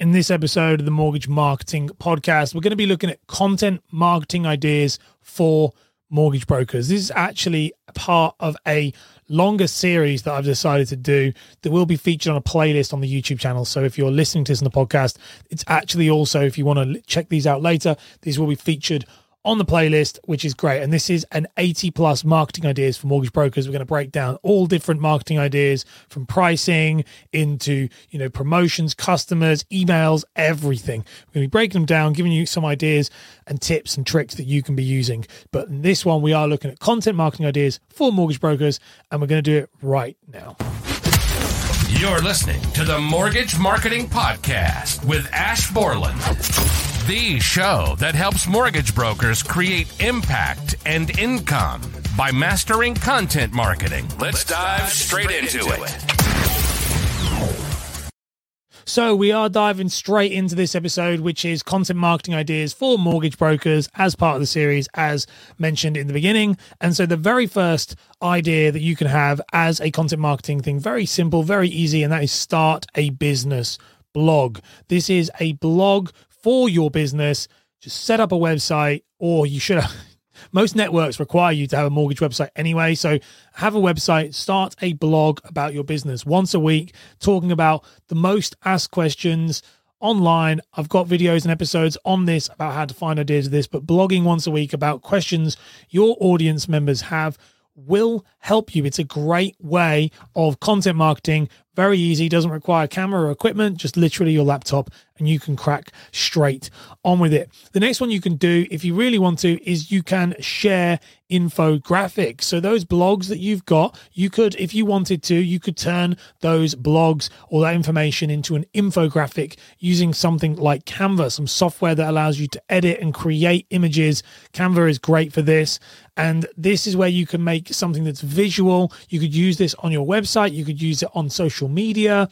In this episode of the Mortgage Marketing Podcast, we're going to be looking at content marketing ideas for mortgage brokers. This is actually part of a longer series that I've decided to do that will be featured on a playlist on the YouTube channel. So if you're listening to this in the podcast, it's actually also, if you want to check these out later, these will be featured on the playlist, which is great. And this is an 80 plus marketing ideas for mortgage brokers. We're going to break down all different marketing ideas from pricing into, you know, promotions, customers, emails, everything. We're going to be breaking them down, giving you some ideas and tips and tricks that you can be using. But in this one, we are looking at content marketing ideas for mortgage brokers, and we're going to do it right now. You're listening to the Mortgage Marketing Podcast with Ash Borland, the show that helps mortgage brokers create impact and income by mastering content marketing. Let's dive straight into it. So, we are diving straight into this episode, which is content marketing ideas for mortgage brokers as part of the series, as mentioned in the beginning. And so, the very first idea that you can have as a content marketing thing, very simple, very easy, and that is start a business blog. This is a blog for your business. Just set up a website, or you should have. Most networks require you to have a mortgage website anyway. So have a website, start a blog about your business once a week, talking about the most asked questions online. I've got videos and episodes on this about how to find ideas of this, but blogging once a week about questions your audience members have will help you. It's a great way of content marketing. Very easy, doesn't require camera or equipment, just literally your laptop, and you can crack straight on with it. The next one you can do, if you really want to, is you can share infographics. So, those blogs that you've got, you could, if you wanted to, you could turn those blogs or that information into an infographic using something like Canva, some software that allows you to edit and create images. Canva is great for this. And this is where you can make something that's visual. You could use this on your website, you could use it on social media.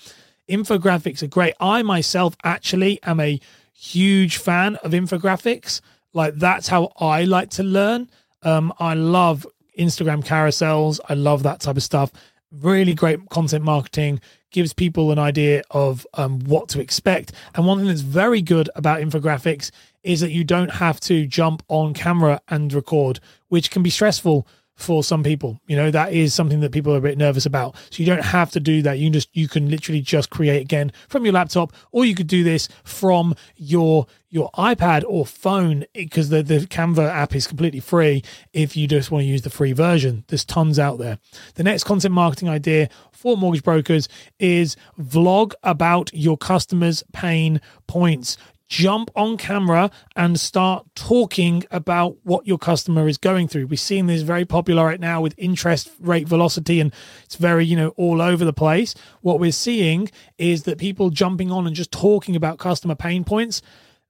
Infographics are great. I myself actually am a huge fan of infographics. Like that's how I like to learn. Um, I love Instagram carousels. I love that type of stuff. Really great content marketing gives people an idea of um, what to expect. And one thing that's very good about infographics is that you don't have to jump on camera and record, which can be stressful for some people. You know, that is something that people are a bit nervous about. So you don't have to do that. You can just you can literally just create again from your laptop, or you could do this from your your iPad or phone because the, the Canva app is completely free if you just want to use the free version. There's tons out there. The next content marketing idea for mortgage brokers is vlog about your customers' pain points jump on camera and start talking about what your customer is going through. We're seeing this very popular right now with interest rate velocity and it's very, you know, all over the place. What we're seeing is that people jumping on and just talking about customer pain points.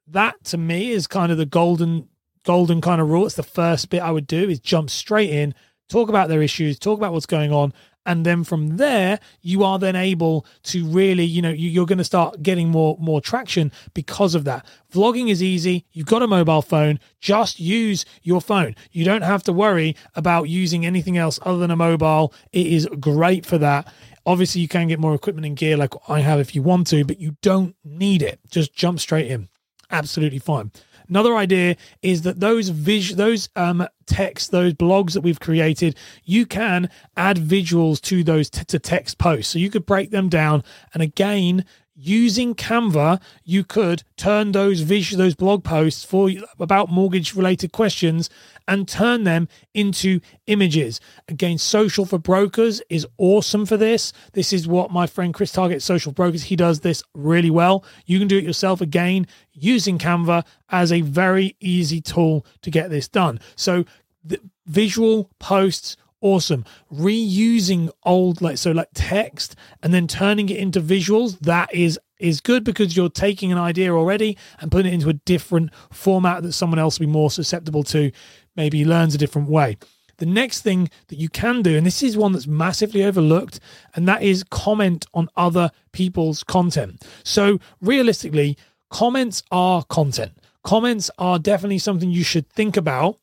That to me is kind of the golden golden kind of rule. It's the first bit I would do is jump straight in, talk about their issues, talk about what's going on, and then from there you are then able to really you know you're going to start getting more more traction because of that. Vlogging is easy. You've got a mobile phone. Just use your phone. You don't have to worry about using anything else other than a mobile. It is great for that. Obviously you can get more equipment and gear like i have if you want to but you don't need it. Just jump straight in. Absolutely fine Another idea is that those vis- those um, texts, those blogs that we've created, you can add visuals to those t- to text posts. So you could break them down, and again, using Canva, you could turn those vis- those blog posts for about mortgage related questions and turn them into images. Again, social for brokers is awesome for this. This is what my friend Chris Target Social Brokers he does this really well. You can do it yourself again using Canva as a very easy tool to get this done. So the visual posts awesome. Reusing old like so like text and then turning it into visuals that is is good because you're taking an idea already and putting it into a different format that someone else will be more susceptible to maybe learns a different way. The next thing that you can do and this is one that's massively overlooked and that is comment on other people's content. So realistically comments are content. Comments are definitely something you should think about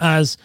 as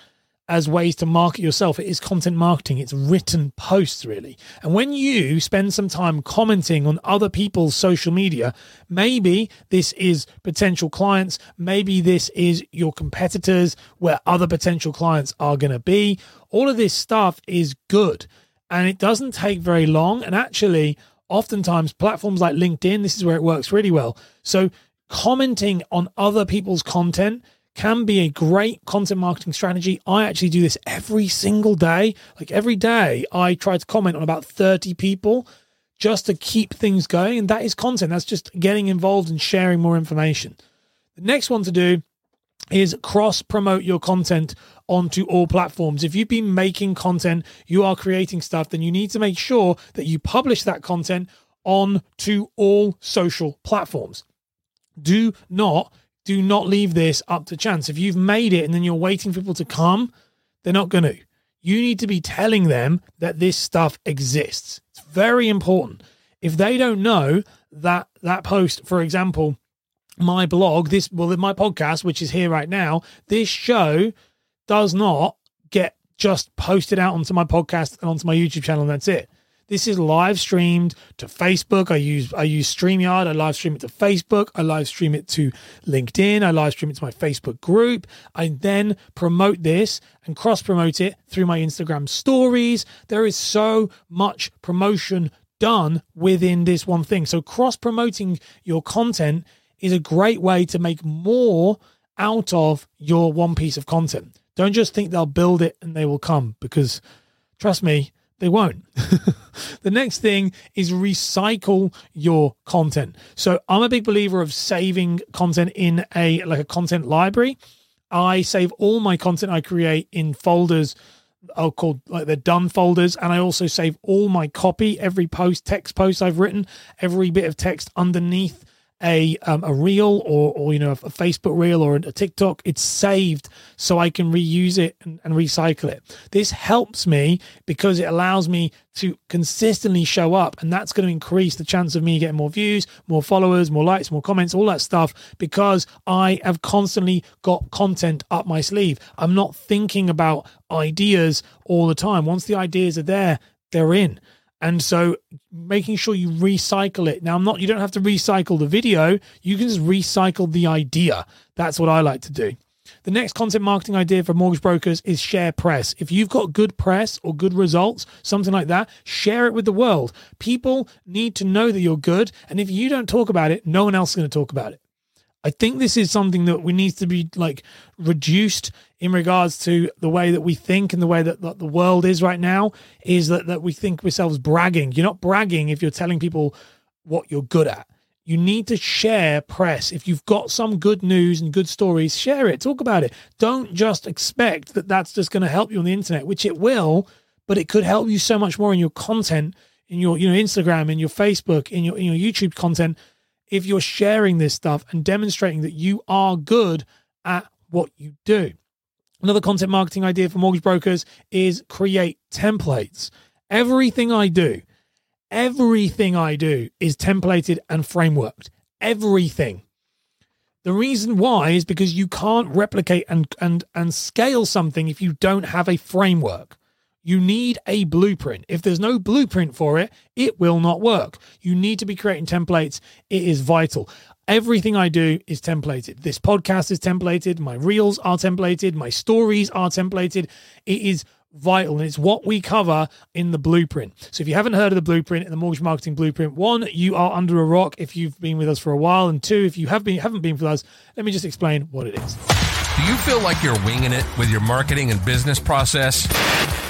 as ways to market yourself. It is content marketing, it's written posts, really. And when you spend some time commenting on other people's social media, maybe this is potential clients, maybe this is your competitors, where other potential clients are going to be. All of this stuff is good and it doesn't take very long. And actually, oftentimes, platforms like LinkedIn, this is where it works really well. So, commenting on other people's content can be a great content marketing strategy. I actually do this every single day. Like every day, I try to comment on about 30 people just to keep things going. And that is content. That's just getting involved and sharing more information. The next one to do is cross promote your content onto all platforms. If you've been making content, you are creating stuff, then you need to make sure that you publish that content on to all social platforms. Do not do not leave this up to chance. If you've made it and then you're waiting for people to come, they're not going to. You need to be telling them that this stuff exists. It's very important. If they don't know that that post, for example, my blog, this well, my podcast, which is here right now, this show does not get just posted out onto my podcast and onto my YouTube channel, and that's it. This is live streamed to Facebook. I use I use StreamYard. I live stream it to Facebook. I live stream it to LinkedIn. I live stream it to my Facebook group. I then promote this and cross promote it through my Instagram stories. There is so much promotion done within this one thing. So cross promoting your content is a great way to make more out of your one piece of content. Don't just think they'll build it and they will come because trust me, they won't. the next thing is recycle your content. So I'm a big believer of saving content in a like a content library. I save all my content I create in folders are called like the done folders and i also save all my copy every post text post i've written every bit of text underneath a um, a reel or or you know a Facebook reel or a TikTok, it's saved so I can reuse it and, and recycle it. This helps me because it allows me to consistently show up, and that's going to increase the chance of me getting more views, more followers, more likes, more comments, all that stuff because I have constantly got content up my sleeve. I'm not thinking about ideas all the time. Once the ideas are there, they're in. And so making sure you recycle it. Now, I'm not, you don't have to recycle the video. You can just recycle the idea. That's what I like to do. The next content marketing idea for mortgage brokers is share press. If you've got good press or good results, something like that, share it with the world. People need to know that you're good. And if you don't talk about it, no one else is going to talk about it. I think this is something that we need to be like reduced in regards to the way that we think and the way that, that the world is right now is that, that we think ourselves bragging. You're not bragging if you're telling people what you're good at. You need to share press. If you've got some good news and good stories, share it, talk about it. Don't just expect that that's just going to help you on the internet, which it will, but it could help you so much more in your content, in your you know Instagram, in your Facebook, in your in your YouTube content if you're sharing this stuff and demonstrating that you are good at what you do. Another content marketing idea for mortgage brokers is create templates. Everything I do, everything I do is templated and frameworked. Everything. The reason why is because you can't replicate and and and scale something if you don't have a framework. You need a blueprint. If there's no blueprint for it, it will not work. You need to be creating templates. It is vital. Everything I do is templated. This podcast is templated. My reels are templated. My stories are templated. It is vital and it's what we cover in the blueprint. So if you haven't heard of the blueprint in the mortgage marketing blueprint, one, you are under a rock if you've been with us for a while, and two, if you have been haven't been with us, let me just explain what it is. Do you feel like you're winging it with your marketing and business process?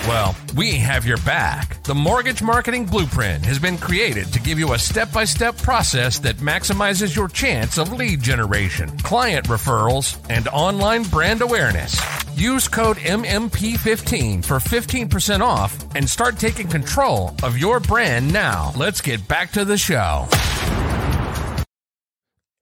Well, we have your back. The Mortgage Marketing Blueprint has been created to give you a step by step process that maximizes your chance of lead generation, client referrals, and online brand awareness. Use code MMP15 for 15% off and start taking control of your brand now. Let's get back to the show.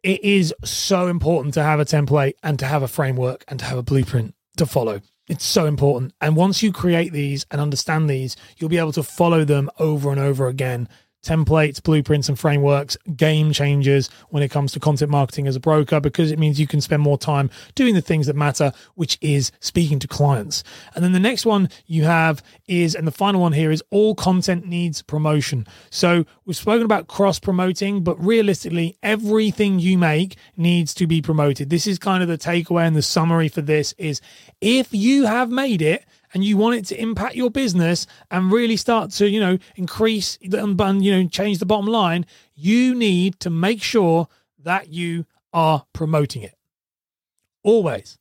It is so important to have a template and to have a framework and to have a blueprint to follow. It's so important. And once you create these and understand these, you'll be able to follow them over and over again templates, blueprints, and frameworks, game changers when it comes to content marketing as a broker because it means you can spend more time doing the things that matter, which is speaking to clients. And then the next one you have is, and the final one here is all content needs promotion. So we've spoken about cross promoting, but realistically, everything you make needs to be promoted. This is kind of the takeaway and the summary for this is if you have made it, and you want it to impact your business and really start to, you know, increase the and, you know, change the bottom line, you need to make sure that you are promoting it. Always.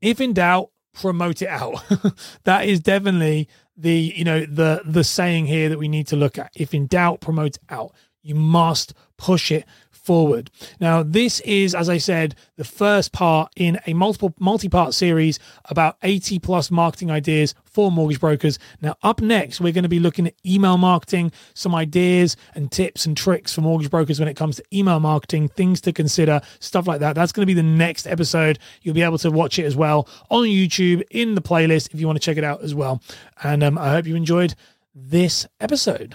If in doubt, promote it out. that is definitely the, you know, the the saying here that we need to look at. If in doubt, promote out. You must push it forward. Now, this is, as I said, the first part in a multiple multi-part series about 80 plus marketing ideas for mortgage brokers. Now, up next, we're going to be looking at email marketing, some ideas and tips and tricks for mortgage brokers when it comes to email marketing, things to consider, stuff like that. That's going to be the next episode. You'll be able to watch it as well on YouTube in the playlist if you want to check it out as well. And um, I hope you enjoyed this episode.